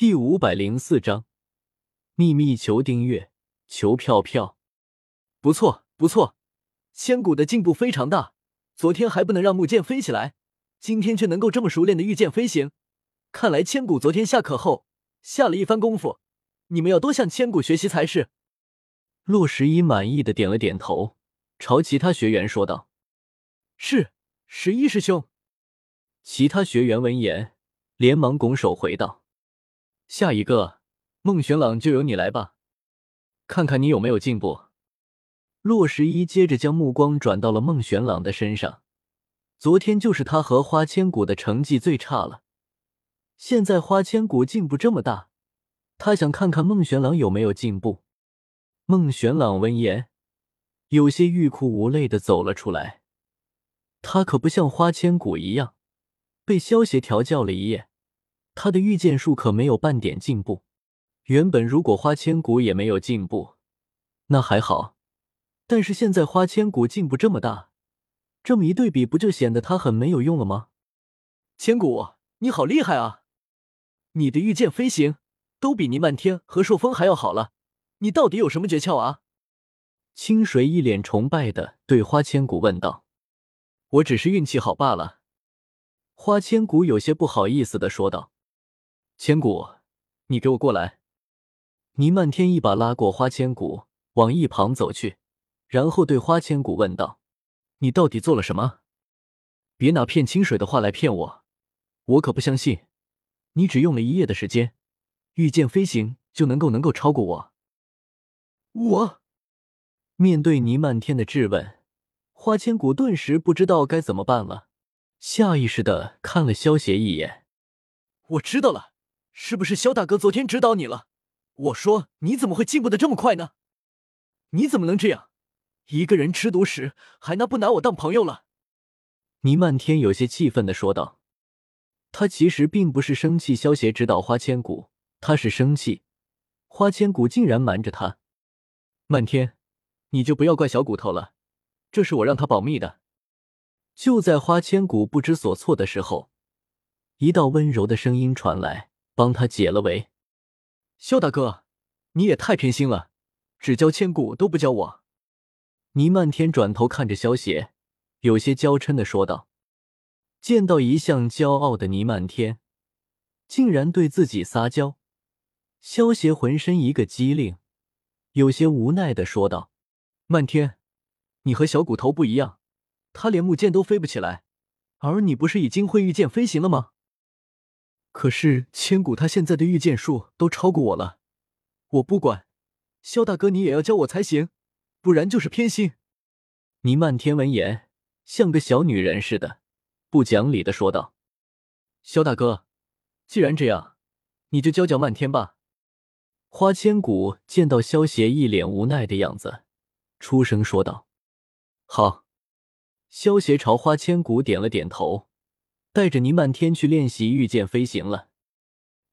第五百零四章秘密求订阅求票票，不错不错，千古的进步非常大。昨天还不能让木剑飞起来，今天却能够这么熟练的御剑飞行。看来千古昨天下课后下了一番功夫，你们要多向千古学习才是。洛十一满意的点了点头，朝其他学员说道：“是，十一师兄。”其他学员闻言，连忙拱手回道：“下一个，孟玄朗就由你来吧，看看你有没有进步。”洛十一接着将目光转到了孟玄朗的身上。昨天就是他和花千骨的成绩最差了，现在花千骨进步这么大，他想看看孟玄朗有没有进步。孟玄朗闻言，有些欲哭无泪的走了出来。他可不像花千骨一样，被萧协调教了一夜，他的御剑术可没有半点进步。原本如果花千骨也没有进步，那还好。但是现在花千骨进步这么大，这么一对比，不就显得他很没有用了吗？千骨，你好厉害啊！你的御剑飞行都比倪漫天和朔风还要好了，你到底有什么诀窍啊？清水一脸崇拜的对花千骨问道：“我只是运气好罢了。”花千骨有些不好意思的说道：“千骨，你给我过来！”倪漫天一把拉过花千骨，往一旁走去。然后对花千骨问道：“你到底做了什么？别拿骗清水的话来骗我，我可不相信，你只用了一夜的时间，御剑飞行就能够能够超过我。”我面对倪漫天的质问，花千骨顿时不知道该怎么办了，下意识的看了萧邪一眼。我知道了，是不是肖大哥昨天指导你了？我说你怎么会进步的这么快呢？你怎么能这样？一个人吃独食，还拿不拿我当朋友了？倪漫天有些气愤的说道。他其实并不是生气萧协指导花千骨，他是生气花千骨竟然瞒着他。漫天，你就不要怪小骨头了，这是我让他保密的。就在花千骨不知所措的时候，一道温柔的声音传来，帮他解了围。萧大哥，你也太偏心了，只教千骨都不教我。倪漫天转头看着萧邪，有些娇嗔的说道：“见到一向骄傲的倪漫天，竟然对自己撒娇。”萧邪浑身一个机灵，有些无奈的说道：“漫天，你和小骨头不一样，他连木剑都飞不起来，而你不是已经会御剑飞行了吗？可是千古他现在的御剑术都超过我了，我不管，萧大哥你也要教我才行。”不然就是偏心。倪漫天闻言，像个小女人似的，不讲理的说道：“萧大哥，既然这样，你就教教漫天吧。”花千骨见到萧邪一脸无奈的样子，出声说道：“好。”萧邪朝花千骨点了点头，带着倪漫天去练习御剑飞行了。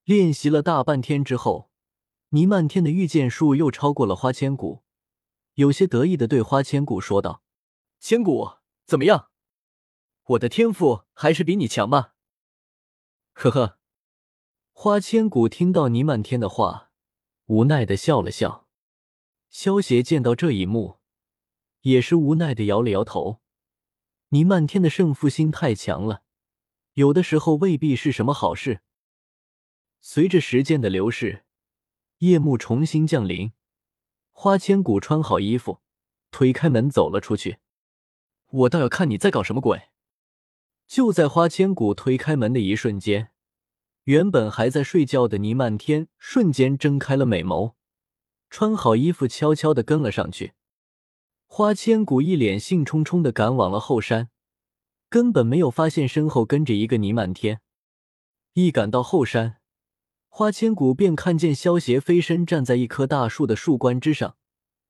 练习了大半天之后，倪漫天的御剑术又超过了花千骨。有些得意的对花千骨说道：“千骨怎么样？我的天赋还是比你强吧？”呵呵，花千骨听到倪漫天的话，无奈的笑了笑。萧邪见到这一幕，也是无奈的摇了摇头。倪漫天的胜负心太强了，有的时候未必是什么好事。随着时间的流逝，夜幕重新降临。花千骨穿好衣服，推开门走了出去。我倒要看你在搞什么鬼！就在花千骨推开门的一瞬间，原本还在睡觉的霓漫天瞬间睁开了美眸，穿好衣服，悄悄的跟了上去。花千骨一脸兴冲冲的赶往了后山，根本没有发现身后跟着一个倪漫天。一赶到后山。花千骨便看见萧邪飞身站在一棵大树的树冠之上，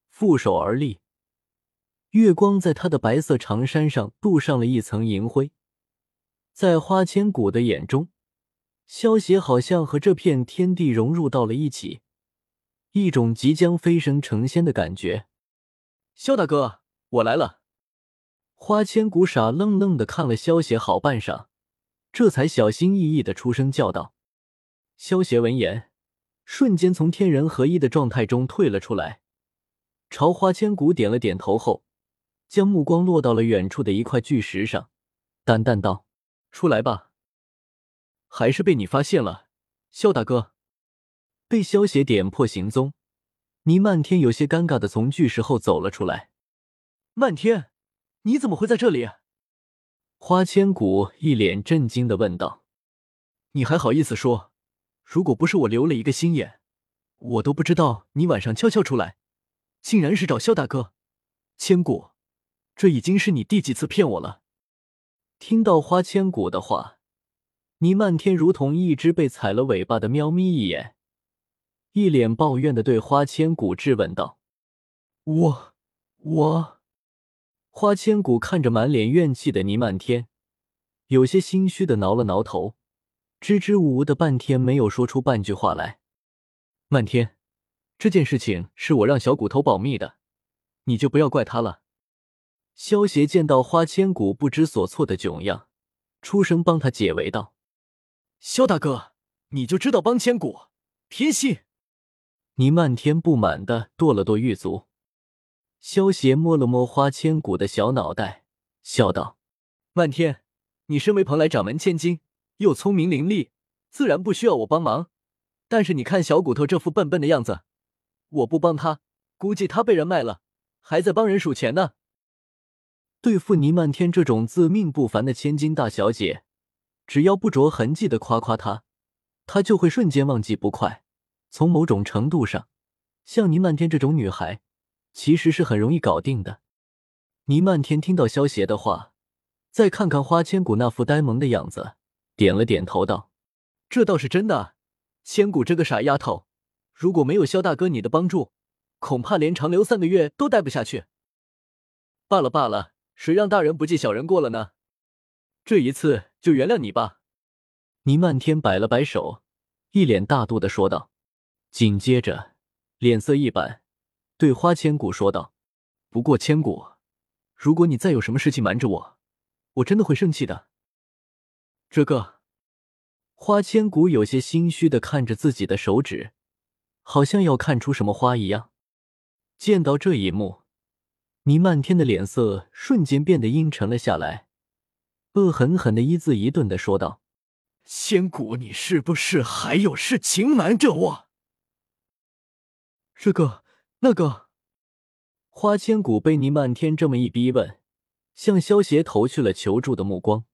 负手而立。月光在他的白色长衫上镀上了一层银灰，在花千骨的眼中，萧邪好像和这片天地融入到了一起，一种即将飞升成仙的感觉。萧大哥，我来了。花千骨傻愣愣的看了萧邪好半晌，这才小心翼翼的出声叫道。萧邪闻言，瞬间从天人合一的状态中退了出来，朝花千骨点了点头后，将目光落到了远处的一块巨石上，淡淡道：“出来吧。”还是被你发现了，萧大哥。被萧协点破行踪，倪漫天有些尴尬的从巨石后走了出来。漫天，你怎么会在这里？花千骨一脸震惊的问道：“你还好意思说？如果不是我留了一个心眼，我都不知道你晚上悄悄出来，竟然是找萧大哥。千骨，这已经是你第几次骗我了？”听到花千骨的话，倪漫天如同一只被踩了尾巴的喵咪一眼。一脸抱怨的对花千骨质问道：“我，我。”花千骨看着满脸怨气的倪漫天，有些心虚的挠了挠头，支支吾吾的半天没有说出半句话来。漫天，这件事情是我让小骨头保密的，你就不要怪他了。萧协见到花千骨不知所措的窘样，出声帮他解围道：“萧大哥，你就知道帮千骨，偏心。”倪漫天不满的跺了跺玉足，萧协摸了摸花千骨的小脑袋，笑道：“漫天，你身为蓬莱掌门千金，又聪明伶俐，自然不需要我帮忙。但是你看小骨头这副笨笨的样子，我不帮他，估计他被人卖了，还在帮人数钱呢。”对付倪漫天这种自命不凡的千金大小姐，只要不着痕迹的夸夸她，她就会瞬间忘记不快。从某种程度上，像倪漫天这种女孩，其实是很容易搞定的。倪漫天听到萧邪的话，再看看花千骨那副呆萌的样子，点了点头道：“这倒是真的。千骨这个傻丫头，如果没有萧大哥你的帮助，恐怕连长留三个月都待不下去。罢了罢了，谁让大人不计小人过了呢？这一次就原谅你吧。”倪漫天摆了摆手，一脸大度的说道。紧接着，脸色一板，对花千骨说道：“不过千骨，如果你再有什么事情瞒着我，我真的会生气的。”这个，花千骨有些心虚的看着自己的手指，好像要看出什么花一样。见到这一幕，倪漫天的脸色瞬间变得阴沉了下来，恶狠狠的一字一顿的说道：“千骨，你是不是还有事情瞒着我？”这个那个，花千骨被倪漫天这么一逼问，向萧邪投去了求助的目光。